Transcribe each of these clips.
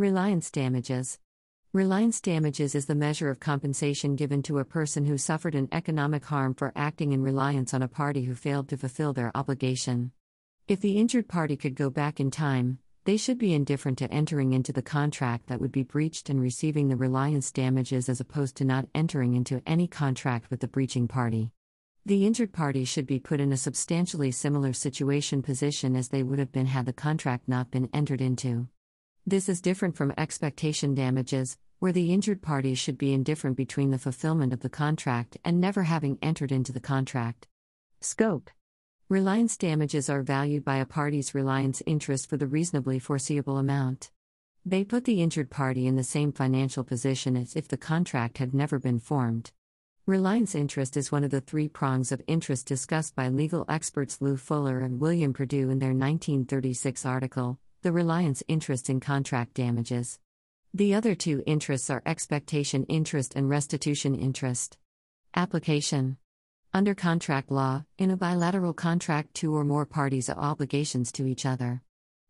Reliance damages. Reliance damages is the measure of compensation given to a person who suffered an economic harm for acting in reliance on a party who failed to fulfill their obligation. If the injured party could go back in time, they should be indifferent to entering into the contract that would be breached and receiving the reliance damages as opposed to not entering into any contract with the breaching party. The injured party should be put in a substantially similar situation position as they would have been had the contract not been entered into. This is different from expectation damages, where the injured party should be indifferent between the fulfillment of the contract and never having entered into the contract. Scope Reliance damages are valued by a party's reliance interest for the reasonably foreseeable amount. They put the injured party in the same financial position as if the contract had never been formed. Reliance interest is one of the three prongs of interest discussed by legal experts Lou Fuller and William Perdue in their 1936 article, The Reliance Interest in Contract Damages. The other two interests are expectation interest and restitution interest. Application under contract law, in a bilateral contract, two or more parties have obligations to each other.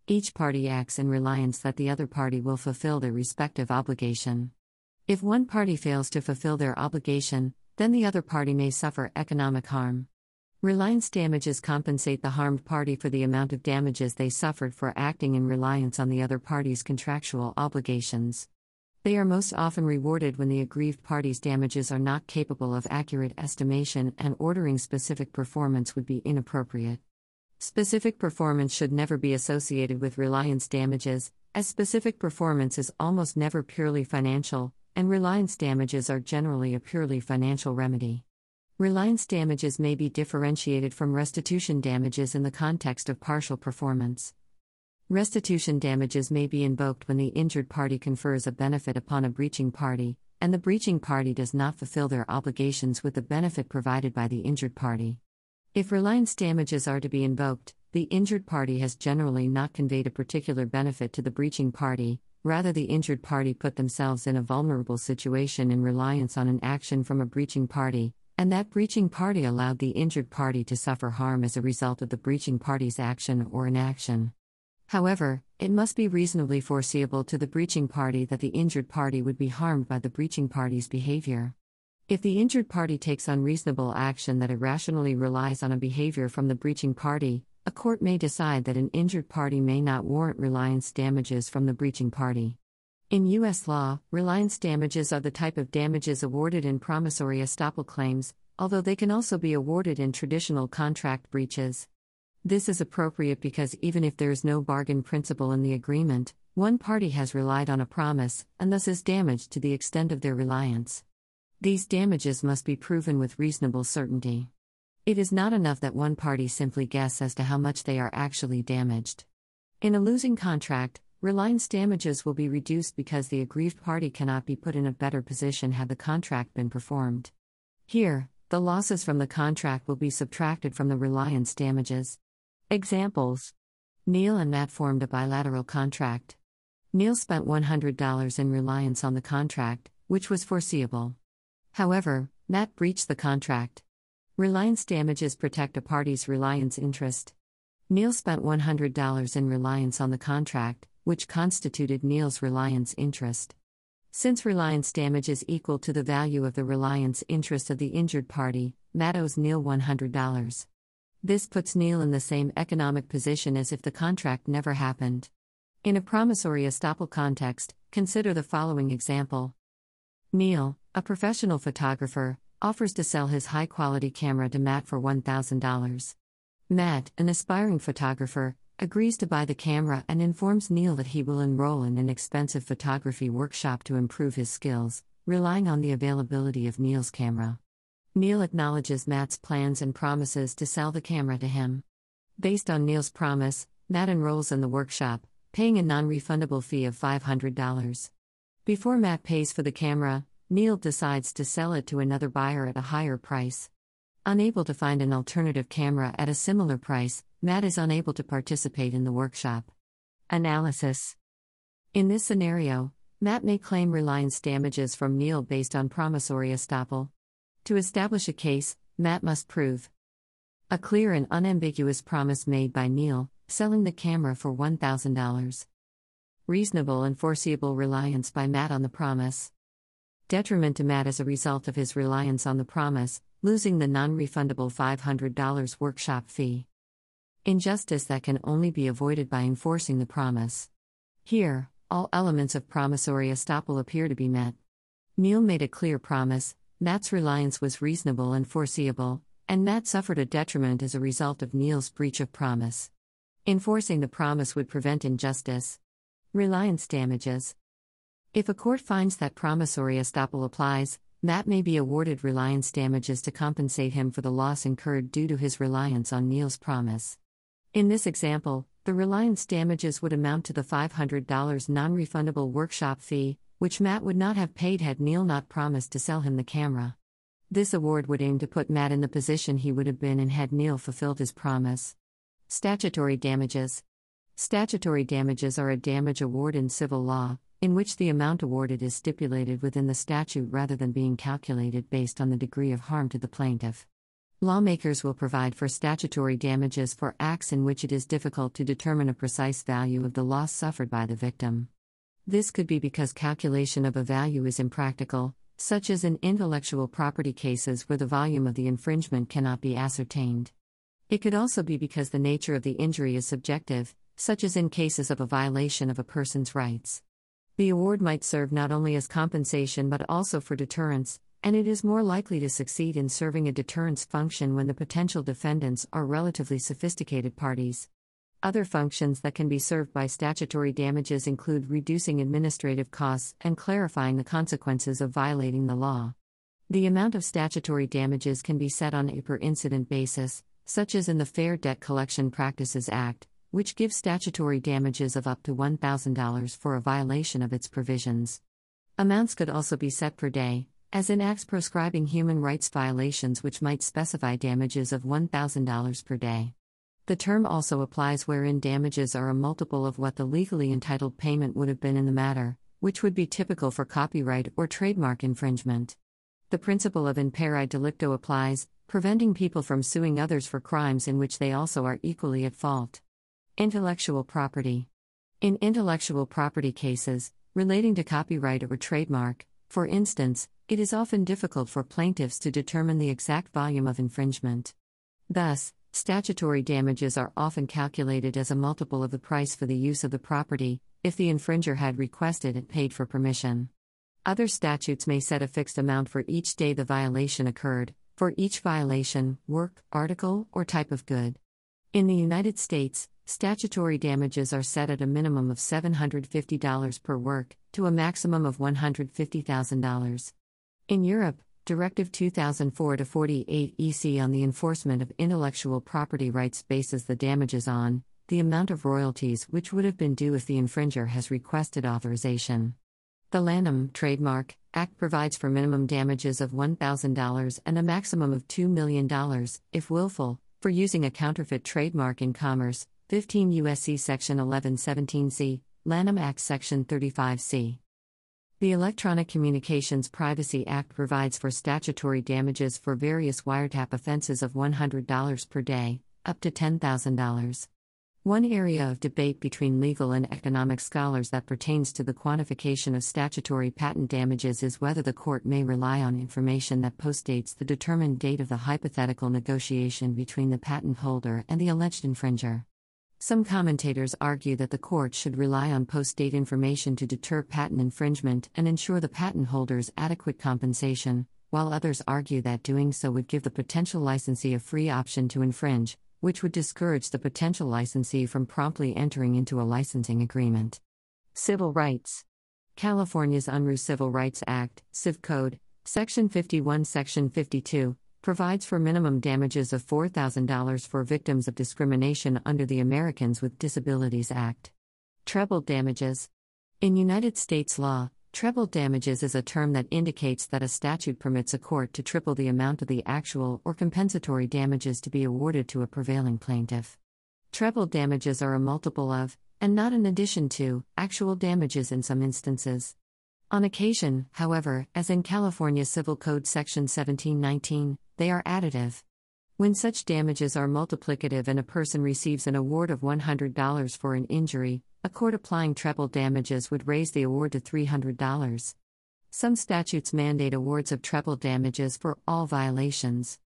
Each party acts in reliance that the other party will fulfill their respective obligation. If one party fails to fulfill their obligation, then the other party may suffer economic harm. Reliance damages compensate the harmed party for the amount of damages they suffered for acting in reliance on the other party's contractual obligations. They are most often rewarded when the aggrieved party's damages are not capable of accurate estimation and ordering specific performance would be inappropriate. Specific performance should never be associated with reliance damages, as specific performance is almost never purely financial, and reliance damages are generally a purely financial remedy. Reliance damages may be differentiated from restitution damages in the context of partial performance. Restitution damages may be invoked when the injured party confers a benefit upon a breaching party, and the breaching party does not fulfill their obligations with the benefit provided by the injured party. If reliance damages are to be invoked, the injured party has generally not conveyed a particular benefit to the breaching party, rather, the injured party put themselves in a vulnerable situation in reliance on an action from a breaching party, and that breaching party allowed the injured party to suffer harm as a result of the breaching party's action or inaction. However, it must be reasonably foreseeable to the breaching party that the injured party would be harmed by the breaching party's behavior. If the injured party takes unreasonable action that irrationally relies on a behavior from the breaching party, a court may decide that an injured party may not warrant reliance damages from the breaching party. In U.S. law, reliance damages are the type of damages awarded in promissory estoppel claims, although they can also be awarded in traditional contract breaches. This is appropriate because even if there is no bargain principle in the agreement, one party has relied on a promise, and thus is damaged to the extent of their reliance. These damages must be proven with reasonable certainty. It is not enough that one party simply guess as to how much they are actually damaged. In a losing contract, reliance damages will be reduced because the aggrieved party cannot be put in a better position had the contract been performed. Here, the losses from the contract will be subtracted from the reliance damages. Examples Neil and Matt formed a bilateral contract. Neil spent $100 in reliance on the contract, which was foreseeable. However, Matt breached the contract. Reliance damages protect a party's reliance interest. Neil spent $100 in reliance on the contract, which constituted Neil's reliance interest. Since reliance damage is equal to the value of the reliance interest of the injured party, Matt owes Neil $100. This puts Neil in the same economic position as if the contract never happened. In a promissory estoppel context, consider the following example Neil, a professional photographer, offers to sell his high quality camera to Matt for $1,000. Matt, an aspiring photographer, agrees to buy the camera and informs Neil that he will enroll in an expensive photography workshop to improve his skills, relying on the availability of Neil's camera. Neil acknowledges Matt's plans and promises to sell the camera to him. Based on Neil's promise, Matt enrolls in the workshop, paying a non refundable fee of $500. Before Matt pays for the camera, Neil decides to sell it to another buyer at a higher price. Unable to find an alternative camera at a similar price, Matt is unable to participate in the workshop. Analysis In this scenario, Matt may claim reliance damages from Neil based on promissory estoppel. To establish a case, Matt must prove a clear and unambiguous promise made by Neil, selling the camera for $1,000. Reasonable and foreseeable reliance by Matt on the promise. Detriment to Matt as a result of his reliance on the promise, losing the non refundable $500 workshop fee. Injustice that can only be avoided by enforcing the promise. Here, all elements of promissory estoppel appear to be met. Neil made a clear promise, Matt's reliance was reasonable and foreseeable, and Matt suffered a detriment as a result of Neil's breach of promise. Enforcing the promise would prevent injustice. Reliance damages. If a court finds that promissory estoppel applies, Matt may be awarded reliance damages to compensate him for the loss incurred due to his reliance on Neil's promise. In this example, the reliance damages would amount to the $500 non refundable workshop fee, which Matt would not have paid had Neil not promised to sell him the camera. This award would aim to put Matt in the position he would have been in had Neil fulfilled his promise. Statutory damages. Statutory damages are a damage award in civil law, in which the amount awarded is stipulated within the statute rather than being calculated based on the degree of harm to the plaintiff. Lawmakers will provide for statutory damages for acts in which it is difficult to determine a precise value of the loss suffered by the victim. This could be because calculation of a value is impractical, such as in intellectual property cases where the volume of the infringement cannot be ascertained. It could also be because the nature of the injury is subjective, such as in cases of a violation of a person's rights. The award might serve not only as compensation but also for deterrence, and it is more likely to succeed in serving a deterrence function when the potential defendants are relatively sophisticated parties. Other functions that can be served by statutory damages include reducing administrative costs and clarifying the consequences of violating the law. The amount of statutory damages can be set on a per incident basis, such as in the Fair Debt Collection Practices Act, which gives statutory damages of up to $1,000 for a violation of its provisions. Amounts could also be set per day, as in acts proscribing human rights violations which might specify damages of $1,000 per day. The term also applies wherein damages are a multiple of what the legally entitled payment would have been in the matter, which would be typical for copyright or trademark infringement. The principle of in pari delicto applies, preventing people from suing others for crimes in which they also are equally at fault. Intellectual property. In intellectual property cases, relating to copyright or trademark, for instance, it is often difficult for plaintiffs to determine the exact volume of infringement. Thus, statutory damages are often calculated as a multiple of the price for the use of the property, if the infringer had requested and paid for permission. Other statutes may set a fixed amount for each day the violation occurred, for each violation, work, article, or type of good. In the United States, statutory damages are set at a minimum of $750 per work, to a maximum of $150,000. In Europe, Directive 2004 48 EC on the enforcement of intellectual property rights bases the damages on the amount of royalties which would have been due if the infringer has requested authorization. The Lanham Trademark Act provides for minimum damages of $1,000 and a maximum of $2 million, if willful, for using a counterfeit trademark in commerce, 15 U.S.C. Section 1117c, Lanham Act Section 35c. The Electronic Communications Privacy Act provides for statutory damages for various wiretap offenses of $100 per day, up to $10,000. One area of debate between legal and economic scholars that pertains to the quantification of statutory patent damages is whether the court may rely on information that postdates the determined date of the hypothetical negotiation between the patent holder and the alleged infringer. Some commentators argue that the court should rely on post date information to deter patent infringement and ensure the patent holders adequate compensation, while others argue that doing so would give the potential licensee a free option to infringe, which would discourage the potential licensee from promptly entering into a licensing agreement. Civil Rights California's Unruh Civil Rights Act, Civ Code, Section 51, Section 52, provides for minimum damages of $4,000 for victims of discrimination under the Americans with Disabilities Act. Treble damages. In United States law, treble damages is a term that indicates that a statute permits a court to triple the amount of the actual or compensatory damages to be awarded to a prevailing plaintiff. Treble damages are a multiple of, and not an addition to, actual damages in some instances. On occasion, however, as in California Civil Code Section 1719, they are additive. When such damages are multiplicative and a person receives an award of $100 for an injury, a court applying treble damages would raise the award to $300. Some statutes mandate awards of treble damages for all violations.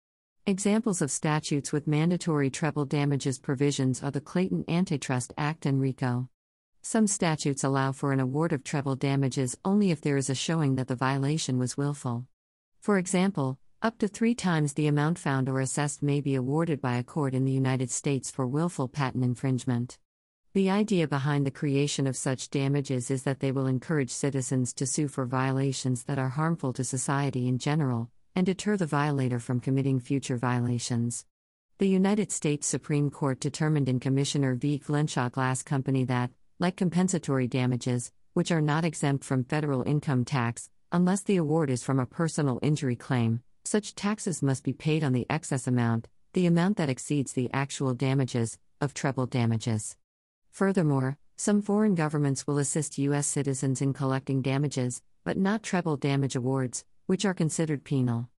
Examples of statutes with mandatory treble damages provisions are the Clayton Antitrust Act and RICO. Some statutes allow for an award of treble damages only if there is a showing that the violation was willful. For example, up to three times the amount found or assessed may be awarded by a court in the United States for willful patent infringement. The idea behind the creation of such damages is that they will encourage citizens to sue for violations that are harmful to society in general, and deter the violator from committing future violations. The United States Supreme Court determined in Commissioner v. Glenshaw Glass Company that, like compensatory damages, which are not exempt from federal income tax, unless the award is from a personal injury claim, such taxes must be paid on the excess amount, the amount that exceeds the actual damages, of treble damages. Furthermore, some foreign governments will assist U.S. citizens in collecting damages, but not treble damage awards, which are considered penal.